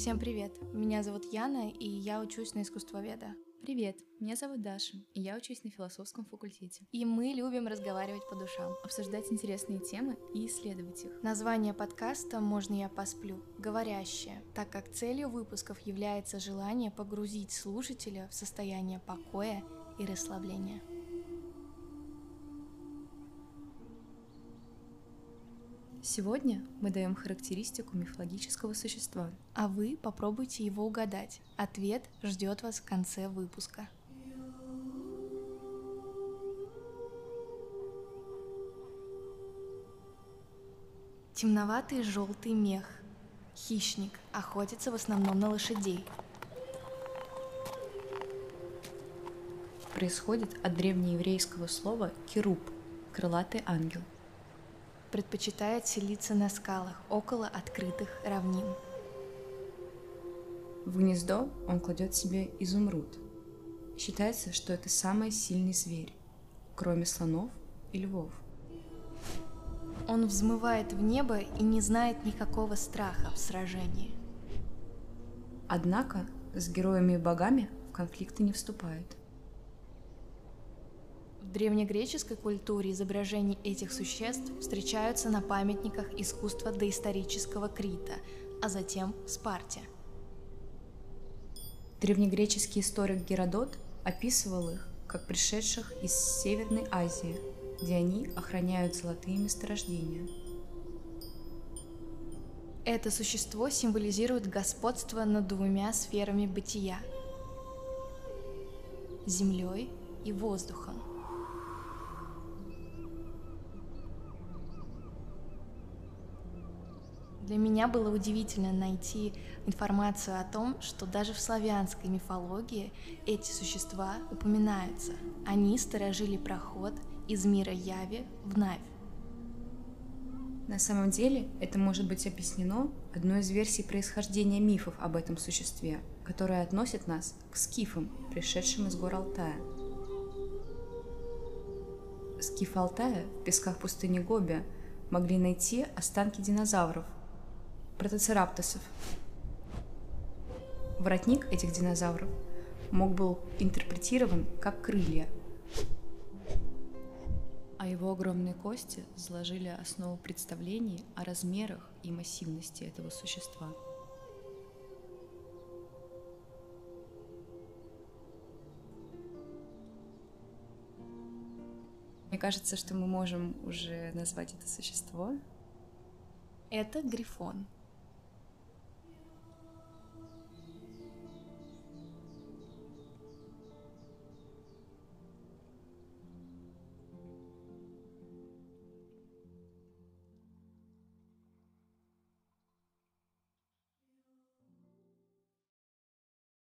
Всем привет! Меня зовут Яна, и я учусь на искусствоведа. Привет, меня зовут Даша, и я учусь на философском факультете. И мы любим разговаривать по душам. Обсуждать интересные темы и исследовать их. Название подкаста «Можно я посплю» — «Говорящее», так как целью выпусков является желание погрузить слушателя в состояние покоя и расслабления. Сегодня мы даем характеристику мифологического существа. А вы попробуйте его угадать. Ответ ждет вас в конце выпуска. Темноватый желтый мех. Хищник. Охотится в основном на лошадей. Происходит от древнееврейского слова «керуб» — крылатый ангел — предпочитает селиться на скалах около открытых равнин. В гнездо он кладет себе изумруд. Считается, что это самый сильный зверь, кроме слонов и львов. Он взмывает в небо и не знает никакого страха в сражении. Однако с героями и богами в конфликты не вступает. В древнегреческой культуре изображения этих существ встречаются на памятниках искусства доисторического Крита, а затем Спарте. Древнегреческий историк Геродот описывал их как пришедших из Северной Азии, где они охраняют золотые месторождения. Это существо символизирует господство над двумя сферами бытия – землей и воздухом. Для меня было удивительно найти информацию о том, что даже в славянской мифологии эти существа упоминаются. Они сторожили проход из мира Яви в Навь. На самом деле это может быть объяснено одной из версий происхождения мифов об этом существе, которая относит нас к скифам, пришедшим из гор Алтая. Скифы Алтая в песках пустыни Гоби могли найти останки динозавров – протоцераптосов. Воротник этих динозавров мог был интерпретирован как крылья, а его огромные кости заложили основу представлений о размерах и массивности этого существа. Мне кажется, что мы можем уже назвать это существо. Это грифон.